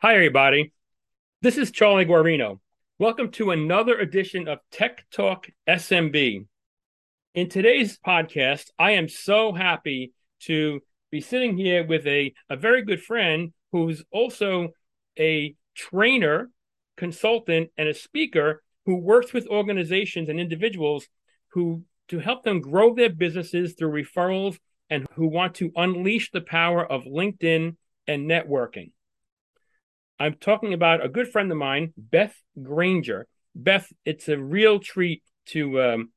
Hi, everybody. This is Charlie Guarino. Welcome to another edition of Tech Talk SMB. In today's podcast, I am so happy to be sitting here with a, a very good friend who's also a trainer, consultant, and a speaker who works with organizations and individuals who to help them grow their businesses through referrals and who want to unleash the power of LinkedIn and networking. I'm talking about a good friend of mine, Beth Granger. Beth, it's a real treat to um,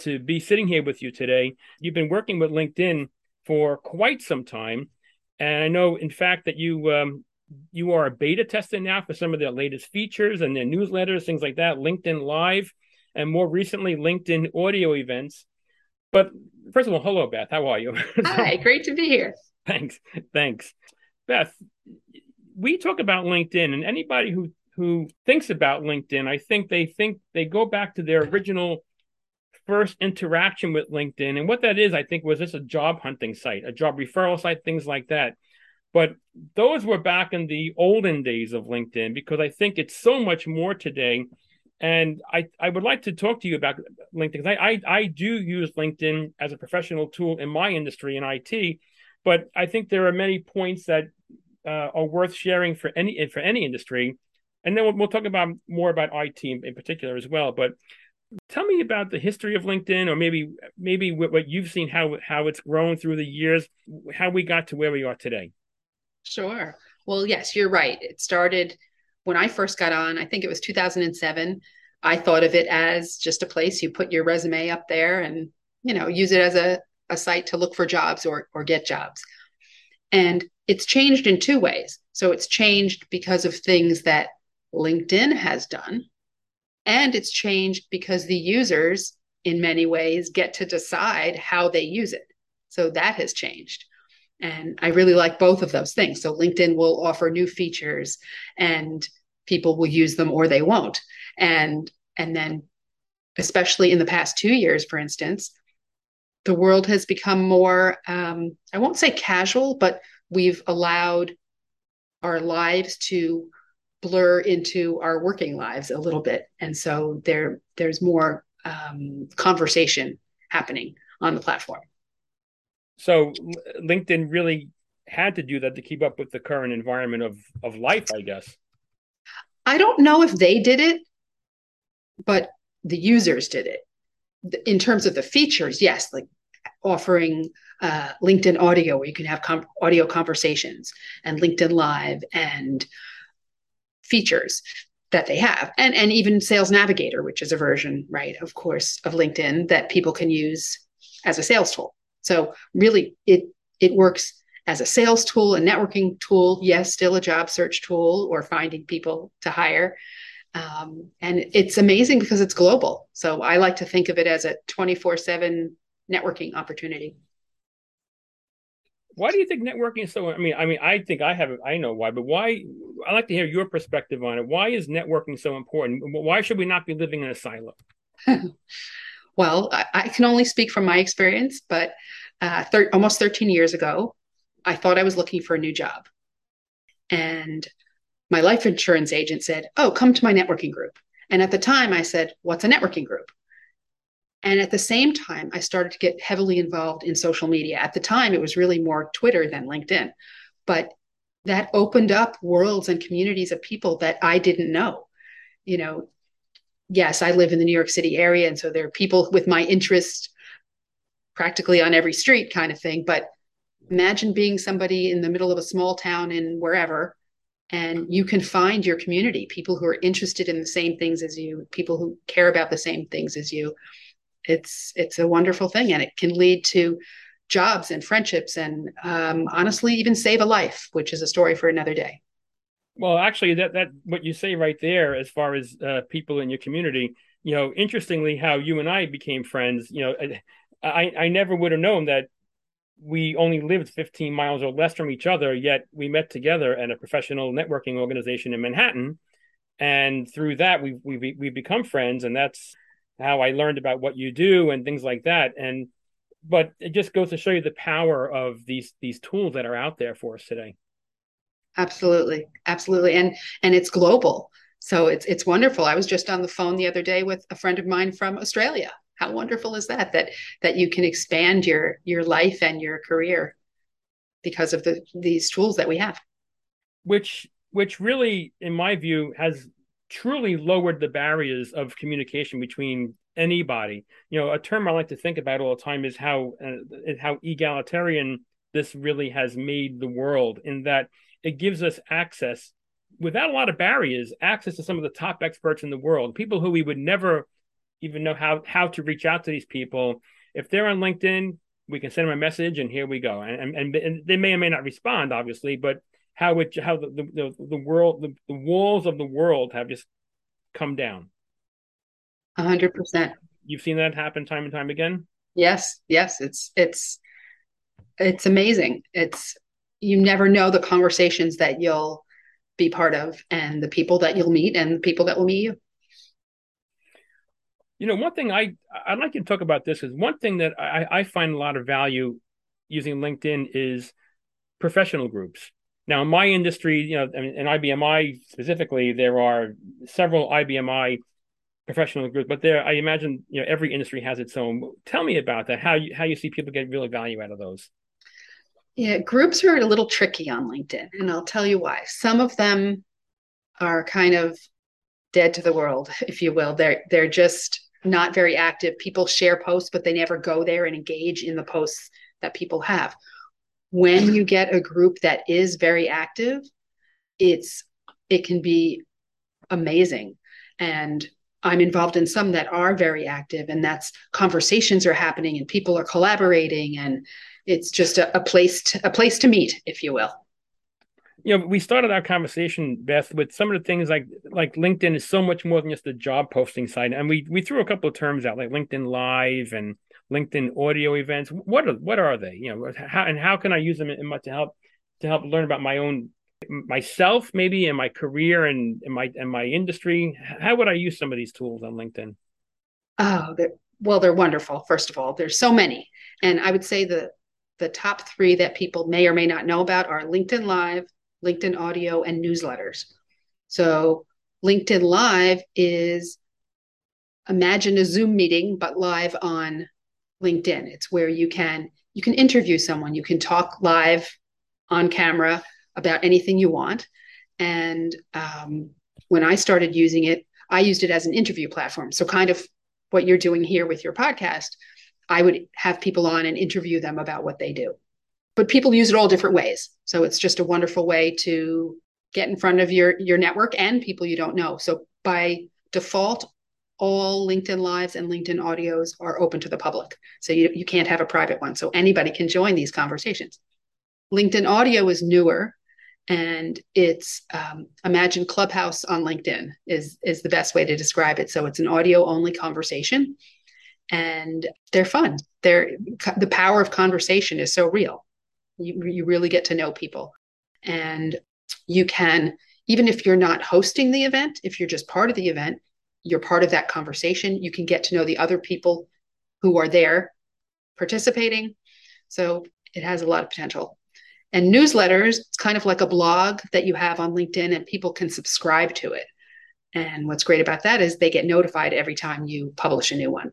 to be sitting here with you today. You've been working with LinkedIn for quite some time, and I know, in fact, that you um, you are a beta tester now for some of their latest features and their newsletters, things like that, LinkedIn Live, and more recently, LinkedIn audio events. But first of all, hello, Beth. How are you? Hi, great to be here. Thanks. Thanks. Beth, we talk about LinkedIn, and anybody who who thinks about LinkedIn, I think they think they go back to their original first interaction with LinkedIn. And what that is, I think, was just a job hunting site, a job referral site, things like that. But those were back in the olden days of LinkedIn because I think it's so much more today. And I, I would like to talk to you about LinkedIn. I, I, I do use LinkedIn as a professional tool in my industry in IT, but I think there are many points that uh, are worth sharing for any for any industry. And then we'll, we'll talk about more about IT in, in, particular as well. But tell me about the history of LinkedIn, or maybe maybe what, what you've seen how how it's grown through the years, how we got to where we are today. Sure. Well, yes, you're right. It started when I first got on. I think it was 2007. I thought of it as just a place you put your resume up there and you know use it as a a site to look for jobs or or get jobs. And it's changed in two ways. So it's changed because of things that LinkedIn has done, and it's changed because the users, in many ways, get to decide how they use it. So that has changed. And I really like both of those things. So LinkedIn will offer new features and people will use them or they won't. And and then especially in the past 2 years for instance, the world has become more um, I won't say casual, but we've allowed our lives to blur into our working lives a little bit. And so there there's more um, conversation happening on the platform. So linkedin really had to do that to keep up with the current environment of of life i guess. I don't know if they did it but the users did it. In terms of the features yes like offering uh, LinkedIn Audio, where you can have com- audio conversations, and LinkedIn Live, and features that they have, and and even Sales Navigator, which is a version, right, of course, of LinkedIn that people can use as a sales tool. So really, it it works as a sales tool, a networking tool, yes, still a job search tool or finding people to hire. Um, and it's amazing because it's global. So I like to think of it as a 24 7 networking opportunity. Why do you think networking is so? I mean, I mean, I think I have, I know why, but why? I like to hear your perspective on it. Why is networking so important? Why should we not be living in a silo? well, I, I, can only speak from my experience, but uh, thir- almost 13 years ago, I thought I was looking for a new job, and my life insurance agent said, "Oh, come to my networking group." And at the time, I said, "What's a networking group?" And at the same time, I started to get heavily involved in social media. At the time, it was really more Twitter than LinkedIn. But that opened up worlds and communities of people that I didn't know. You know, yes, I live in the New York City area. And so there are people with my interest practically on every street kind of thing. But imagine being somebody in the middle of a small town in wherever and you can find your community people who are interested in the same things as you people who care about the same things as you it's it's a wonderful thing and it can lead to jobs and friendships and um, honestly even save a life which is a story for another day. Well actually that that what you say right there as far as uh, people in your community you know interestingly how you and i became friends you know i i never would have known that we only lived 15 miles or less from each other yet we met together at a professional networking organization in manhattan. And through that we we we become friends and that's how I learned about what you do and things like that. And but it just goes to show you the power of these these tools that are out there for us today. Absolutely, absolutely, and and it's global, so it's it's wonderful. I was just on the phone the other day with a friend of mine from Australia. How wonderful is that? That that you can expand your your life and your career because of the these tools that we have. Which which really, in my view, has truly lowered the barriers of communication between anybody. You know, a term I like to think about all the time is how uh, how egalitarian this really has made the world in that it gives us access without a lot of barriers, access to some of the top experts in the world, people who we would never even know how how to reach out to these people. If they're on LinkedIn, we can send them a message, and here we go. And and, and they may or may not respond, obviously, but how it how the the, the world the, the walls of the world have just come down. A hundred percent. You've seen that happen time and time again. Yes, yes, it's it's it's amazing. It's you never know the conversations that you'll be part of and the people that you'll meet and the people that will meet you. You know, one thing I I'd like you to talk about this is one thing that I, I find a lot of value using LinkedIn is professional groups. Now, in my industry, you know, in IBM i specifically, there are several IBM i professional groups, but there, I imagine, you know, every industry has its own. Tell me about that. How you how you see people get real value out of those? Yeah, groups are a little tricky on LinkedIn, and I'll tell you why. Some of them are kind of dead to the world, if you will. They're they're just not very active. People share posts, but they never go there and engage in the posts that people have. When you get a group that is very active, it's it can be amazing. And I'm involved in some that are very active, and that's conversations are happening and people are collaborating and it's just a, a place to, a place to meet, if you will. You know, we started our conversation, Beth, with some of the things like like LinkedIn is so much more than just a job posting site, and we we threw a couple of terms out like LinkedIn Live and LinkedIn audio events. What are what are they? You know, how and how can I use them in to help to help learn about my own myself, maybe in my career and in my in my industry? How would I use some of these tools on LinkedIn? Oh, they're, well, they're wonderful. First of all, there's so many, and I would say the the top three that people may or may not know about are LinkedIn Live, LinkedIn Audio, and newsletters. So, LinkedIn Live is imagine a Zoom meeting, but live on LinkedIn. It's where you can you can interview someone, you can talk live on camera about anything you want. And um, when I started using it, I used it as an interview platform. So, kind of what you're doing here with your podcast, I would have people on and interview them about what they do. But people use it all different ways. So it's just a wonderful way to get in front of your your network and people you don't know. So by default, all LinkedIn Lives and LinkedIn audios are open to the public. So you, you can't have a private one. So anybody can join these conversations. LinkedIn audio is newer and it's um, imagine clubhouse on linkedin is is the best way to describe it so it's an audio only conversation and they're fun. They're the power of conversation is so real. You, you really get to know people. And you can, even if you're not hosting the event, if you're just part of the event, you're part of that conversation. You can get to know the other people who are there participating. So it has a lot of potential. And newsletters, it's kind of like a blog that you have on LinkedIn, and people can subscribe to it. And what's great about that is they get notified every time you publish a new one.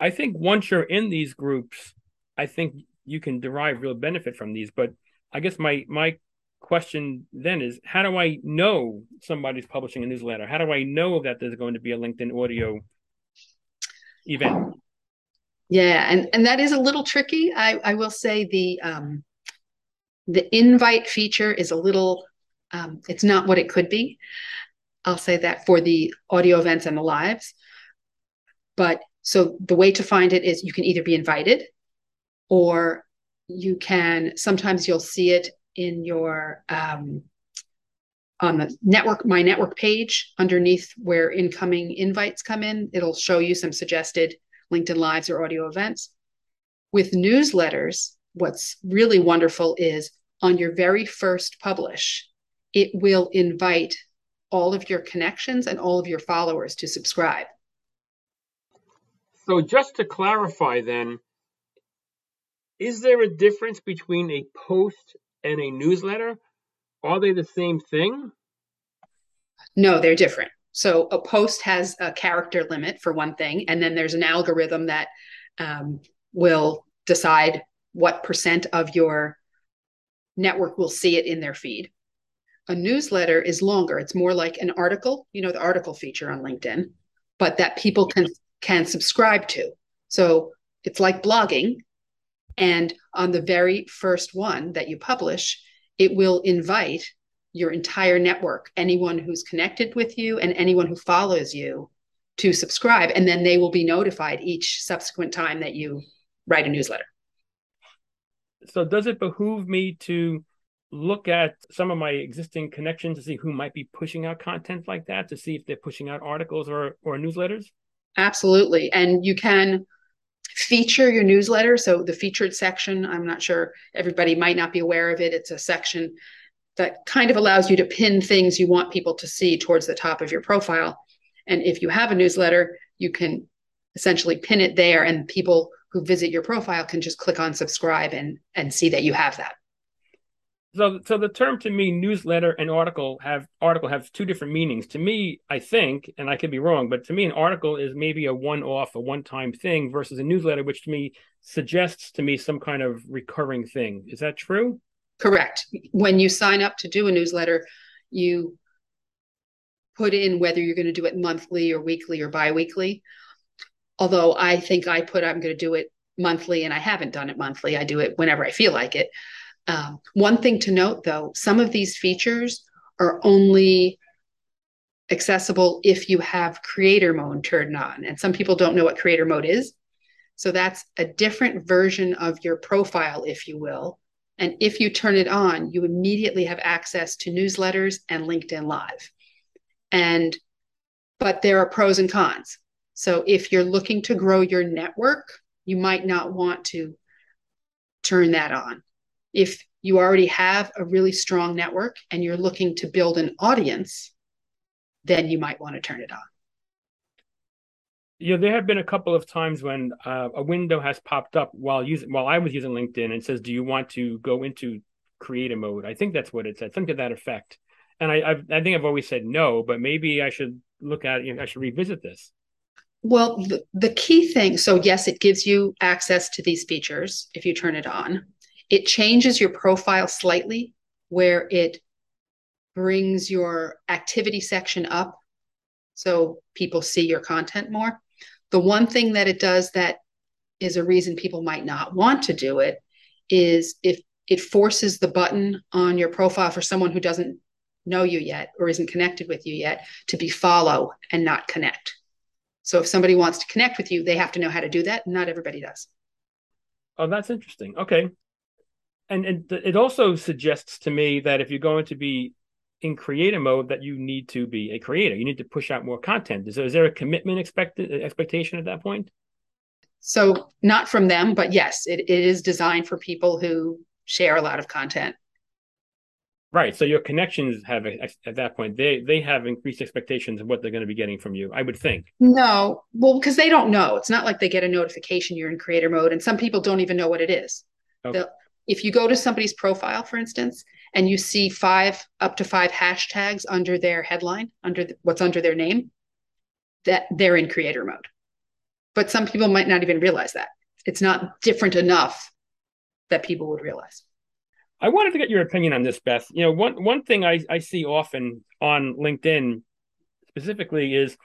I think once you're in these groups, I think you can derive real benefit from these. But I guess my my question then is how do I know somebody's publishing a newsletter? How do I know that there's going to be a LinkedIn audio event? Yeah, and and that is a little tricky. I I will say the um the invite feature is a little um, it's not what it could be. I'll say that for the audio events and the lives. But so the way to find it is you can either be invited or you can sometimes you'll see it in your um, on the network my network page underneath where incoming invites come in it'll show you some suggested linkedin lives or audio events. With newsletters what's really wonderful is on your very first publish it will invite all of your connections and all of your followers to subscribe. So just to clarify then, is there a difference between a post and a newsletter, are they the same thing? No, they're different. So a post has a character limit for one thing, and then there's an algorithm that um, will decide what percent of your network will see it in their feed. A newsletter is longer. It's more like an article, you know, the article feature on LinkedIn, but that people can can subscribe to. So it's like blogging. And on the very first one that you publish, it will invite your entire network, anyone who's connected with you and anyone who follows you to subscribe. And then they will be notified each subsequent time that you write a newsletter. So, does it behoove me to look at some of my existing connections to see who might be pushing out content like that to see if they're pushing out articles or, or newsletters? Absolutely. And you can feature your newsletter. So the featured section, I'm not sure everybody might not be aware of it. It's a section that kind of allows you to pin things you want people to see towards the top of your profile. And if you have a newsletter, you can essentially pin it there and people who visit your profile can just click on subscribe and and see that you have that. So, so the term to me, newsletter and article have article have two different meanings. To me, I think, and I could be wrong, but to me, an article is maybe a one-off, a one-time thing, versus a newsletter, which to me suggests to me some kind of recurring thing. Is that true? Correct. When you sign up to do a newsletter, you put in whether you're going to do it monthly or weekly or biweekly. Although I think I put I'm going to do it monthly, and I haven't done it monthly. I do it whenever I feel like it um, one thing to note though, some of these features are only accessible if you have creator mode turned on. And some people don't know what creator mode is. So that's a different version of your profile, if you will. And if you turn it on, you immediately have access to newsletters and LinkedIn Live. And, but there are pros and cons. So if you're looking to grow your network, you might not want to turn that on if you already have a really strong network and you're looking to build an audience, then you might want to turn it on. Yeah, there have been a couple of times when uh, a window has popped up while using while I was using LinkedIn and says, "Do you want to go into creator mode?" I think that's what it said, something to that effect. And I, I've, I think I've always said no, but maybe I should look at it. I should revisit this. Well, the, the key thing so, yes, it gives you access to these features if you turn it on. It changes your profile slightly where it brings your activity section up so people see your content more. The one thing that it does that is a reason people might not want to do it is if it forces the button on your profile for someone who doesn't know you yet or isn't connected with you yet to be follow and not connect. So if somebody wants to connect with you, they have to know how to do that. Not everybody does. Oh, that's interesting. Okay and, and it also suggests to me that if you're going to be in creator mode that you need to be a creator. You need to push out more content. Is there, is there a commitment expected expectation at that point? So not from them but yes it, it is designed for people who share a lot of content. Right. So your connections have at that point they they have increased expectations of what they're going to be getting from you i would think. No. Well because they don't know. It's not like they get a notification you're in creator mode and some people don't even know what it is. Okay if you go to somebody's profile, for instance, and you see five up to five hashtags under their headline, under the, what's under their name, that they're in creator mode. But some people might not even realize that. It's not different enough that people would realize. I wanted to get your opinion on this, Beth. You know, one one thing I, I see often on LinkedIn specifically is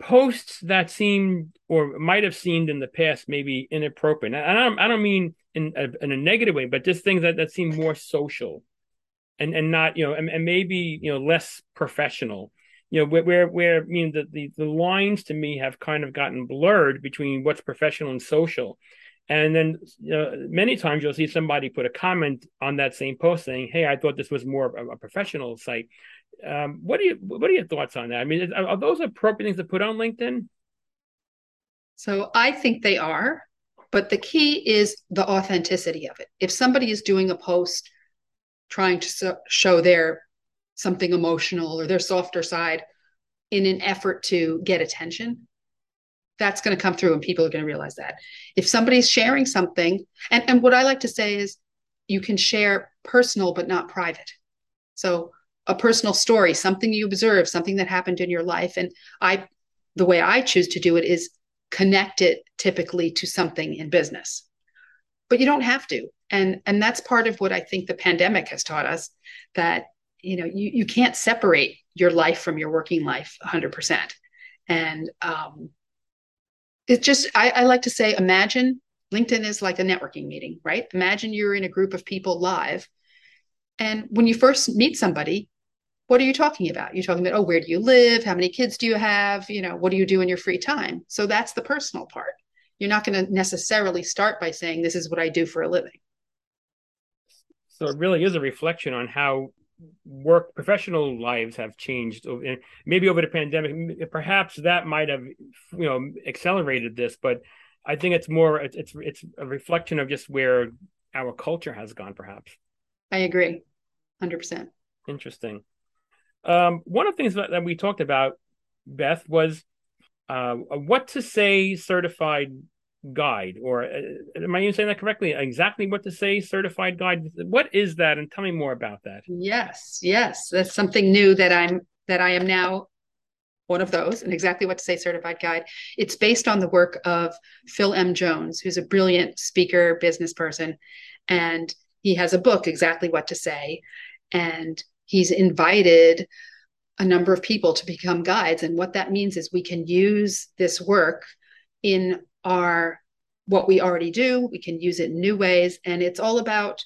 posts that seem or might have seemed in the past maybe inappropriate. And I don't, I don't mean in a, in a negative way, but just things that, that seem more social and, and not, you know, and, and maybe, you know, less professional, you know, where, where, where I mean, the, the, the lines to me have kind of gotten blurred between what's professional and social. And then you know many times you'll see somebody put a comment on that same post saying, "Hey, I thought this was more of a professional site." Um, what are you what are your thoughts on that? I mean, are those appropriate things to put on LinkedIn? So I think they are, but the key is the authenticity of it. If somebody is doing a post trying to so- show their something emotional or their softer side in an effort to get attention, that's going to come through and people are going to realize that. If somebody's sharing something, and, and what I like to say is you can share personal but not private. So a personal story, something you observe, something that happened in your life. And I, the way I choose to do it is connect it typically to something in business. But you don't have to. And, and that's part of what I think the pandemic has taught us that, you know, you, you can't separate your life from your working life 100%. And um, it just, I, I like to say, imagine LinkedIn is like a networking meeting, right? Imagine you're in a group of people live. And when you first meet somebody, what are you talking about? You're talking about, oh, where do you live? How many kids do you have? You know, what do you do in your free time? So that's the personal part. You're not going to necessarily start by saying, this is what I do for a living. So it really is a reflection on how work professional lives have changed maybe over the pandemic perhaps that might have you know accelerated this but i think it's more it's it's, it's a reflection of just where our culture has gone perhaps i agree 100% interesting um, one of the things that, that we talked about beth was uh, what to say certified guide or uh, am i even saying that correctly? Exactly what to say certified guide? What is that? And tell me more about that. Yes yes. That's something new that i'm that i am now one of those and exactly what to say certified guide. It's based on the work of phil m. Jones who's a brilliant speaker business person and he has a book exactly what to say. And he's invited a number of people to become guides and what that means is we can use this work in our what we already do. We can use it in new ways. And it's all about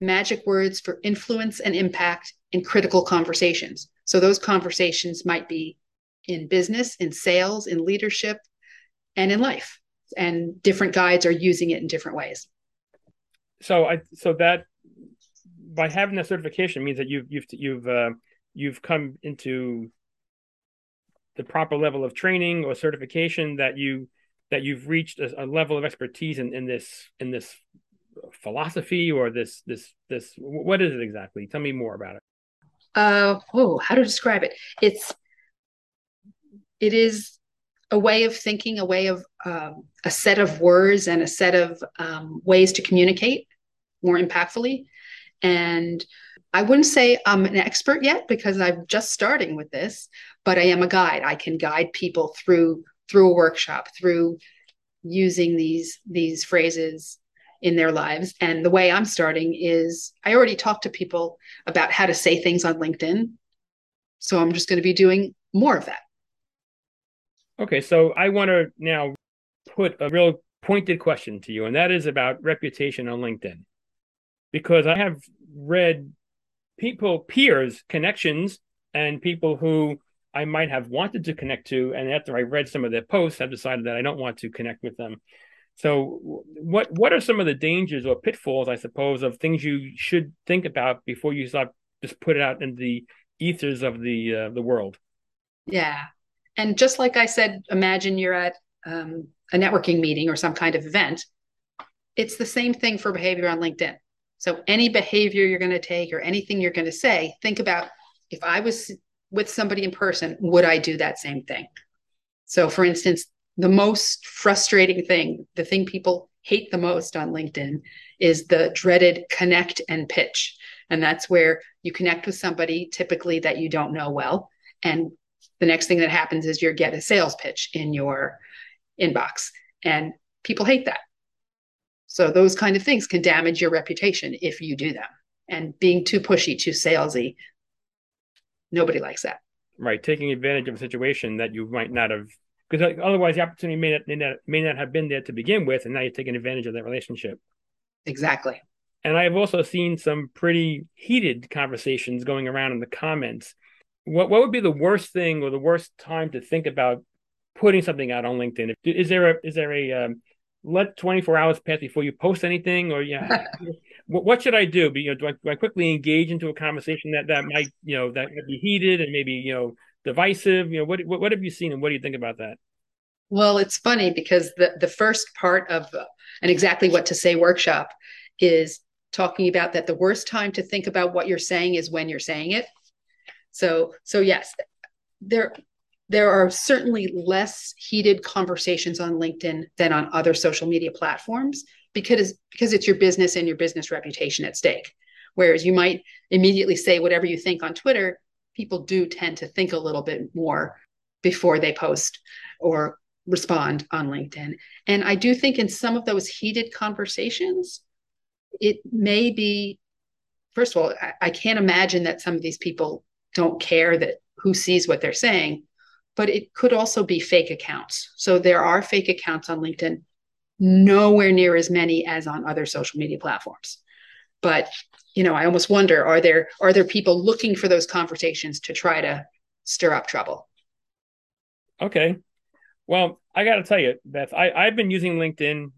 magic words for influence and impact in critical conversations. So those conversations might be in business, in sales, in leadership, and in life. And different guides are using it in different ways. So I so that by having that certification means that you've you've you've uh, you've come into the proper level of training or certification that you that you've reached a, a level of expertise in, in this in this philosophy or this this this what is it exactly? Tell me more about it. Uh oh, how to describe it? It's it is a way of thinking, a way of um, a set of words and a set of um, ways to communicate more impactfully. And I wouldn't say I'm an expert yet because I'm just starting with this, but I am a guide. I can guide people through through a workshop, through using these these phrases in their lives. And the way I'm starting is I already talked to people about how to say things on LinkedIn. So I'm just going to be doing more of that. Okay, so I want to now put a real pointed question to you, and that is about reputation on LinkedIn. Because I have read people, peers, connections, and people who I might have wanted to connect to, and after I read some of their posts, I've decided that I don't want to connect with them. So, what what are some of the dangers or pitfalls, I suppose, of things you should think about before you start just put it out in the ethers of the uh, the world? Yeah, and just like I said, imagine you're at um, a networking meeting or some kind of event. It's the same thing for behavior on LinkedIn. So, any behavior you're going to take or anything you're going to say, think about if I was with somebody in person, would I do that same thing? So, for instance, the most frustrating thing, the thing people hate the most on LinkedIn is the dreaded connect and pitch. And that's where you connect with somebody typically that you don't know well. And the next thing that happens is you get a sales pitch in your inbox. And people hate that. So those kind of things can damage your reputation if you do them. And being too pushy, too salesy, Nobody likes that. Right, taking advantage of a situation that you might not have, because otherwise the opportunity may not, may not may not have been there to begin with, and now you're taking advantage of that relationship. Exactly. And I have also seen some pretty heated conversations going around in the comments. What what would be the worst thing or the worst time to think about putting something out on LinkedIn? Is there a is there a um, let 24 hours pass before you post anything or yeah. What, what, should i do? But, you know do I, do I, quickly engage into a conversation that that might you know that might be heated and maybe you know divisive? You know what, what, what have you seen and what do you think about that? Well it's funny because the the first part of uh, an exactly what to say workshop is talking about that the worst time to think about what you're saying is when you're saying it. So so yes there there are certainly less heated conversations on LinkedIn than on other social media platforms because because it's your business and your business reputation at stake. Whereas you might immediately say whatever you think on Twitter, people do tend to think a little bit more before they post or respond on LinkedIn. And I do think in some of those heated conversations, it may be, first of all, I, I can't imagine that some of these people don't care that who sees what they're saying, but it could also be fake accounts. So there are fake accounts on LinkedIn, nowhere near as many as on other social media platforms. But you know, I almost wonder are there are there people looking for those conversations to try to stir up trouble? Okay. Well, I got to tell you, Beth, I, I've been using LinkedIn.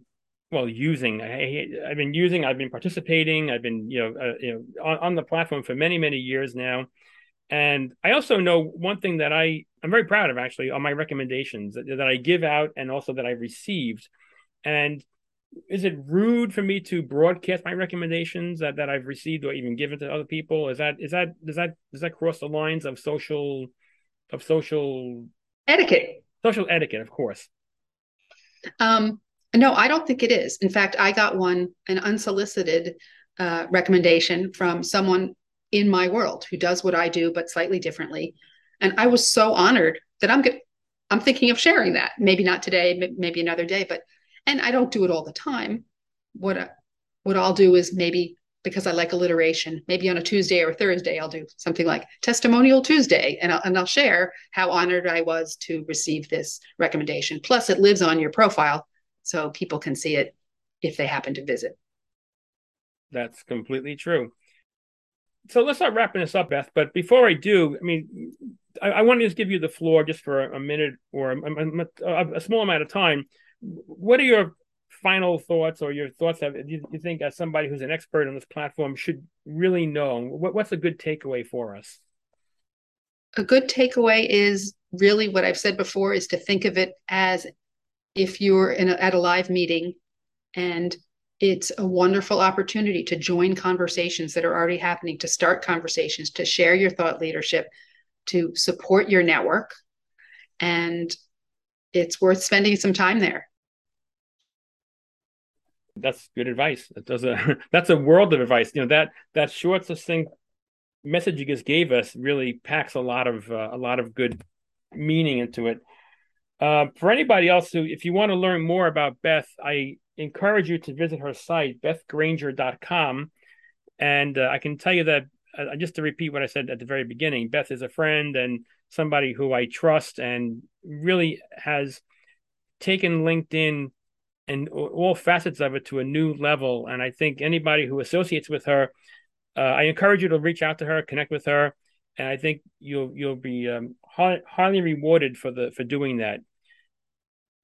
Well, using I, have been using. I've been participating. I've been you know uh, you know on, on the platform for many many years now, and I also know one thing that I I'm very proud of actually on my recommendations that, that I give out and also that I received, and is it rude for me to broadcast my recommendations that, that I've received or even given to other people? Is that is that does that does that cross the lines of social of social etiquette? Social etiquette, of course. Um, no, I don't think it is. In fact, I got one an unsolicited uh, recommendation from someone in my world who does what I do but slightly differently, and I was so honored that I'm good. I'm thinking of sharing that. Maybe not today, maybe another day, but and I don't do it all the time. What I, what I'll do is maybe because I like alliteration, maybe on a Tuesday or Thursday, I'll do something like Testimonial Tuesday, and I'll, and I'll share how honored I was to receive this recommendation. Plus, it lives on your profile, so people can see it if they happen to visit. That's completely true. So let's start wrapping this up, Beth. But before I do, I mean, I, I want to just give you the floor just for a, a minute or a, a, a small amount of time what are your final thoughts or your thoughts that you, you, think as somebody who's an expert on this platform should really know? What, what's a good takeaway for us? A good takeaway is really what I've said before is to think of it as if you're in at a live meeting and it's a wonderful opportunity to join conversations that are already happening, to start conversations, to share your thought leadership, to support your network. And it's worth spending some time there. That's good advice. That's a that's a world of advice. You know that that short, succinct message you just gave us really packs a lot of uh, a lot of good meaning into it. Uh, for anybody else who, if you want to learn more about Beth, I encourage you to visit her site, bethgranger.com. And uh, I can tell you that, uh, just to repeat what I said at the very beginning, Beth is a friend and somebody who I trust and really has taken LinkedIn and all facets of it to a new level. And I think anybody who associates with her, uh, I encourage you to reach out to her, connect with her, and I think you'll you'll be um, highly rewarded for the for doing that.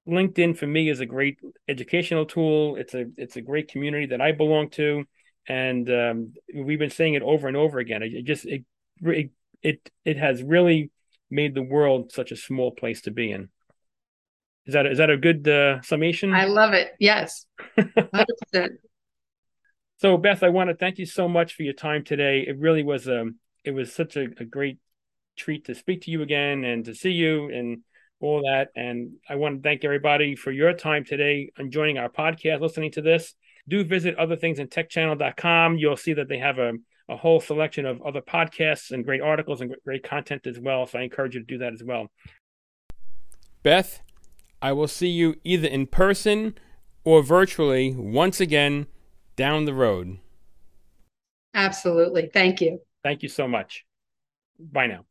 LinkedIn for me is a great educational tool. It's a it's a great community that I belong to, and um, we've been saying it over and over again. It, it just it, it it it has really made the world such a small place to be in. Is that is that a good uh, summation? I love it. Yes, 100%. so Beth, I want to thank you so much for your time today. It really was um it was such a, a great treat to speak to you again and to see you and all that. And I want to thank everybody for your time today and joining our podcast, listening to this. Do visit other things in techchannel.com. You'll see that they have a a whole selection of other podcasts and great articles and great content as well. So I encourage you to do that as well. Beth, I will see you either in person or virtually once again down the road. Absolutely. Thank you. Thank you so much. Bye now.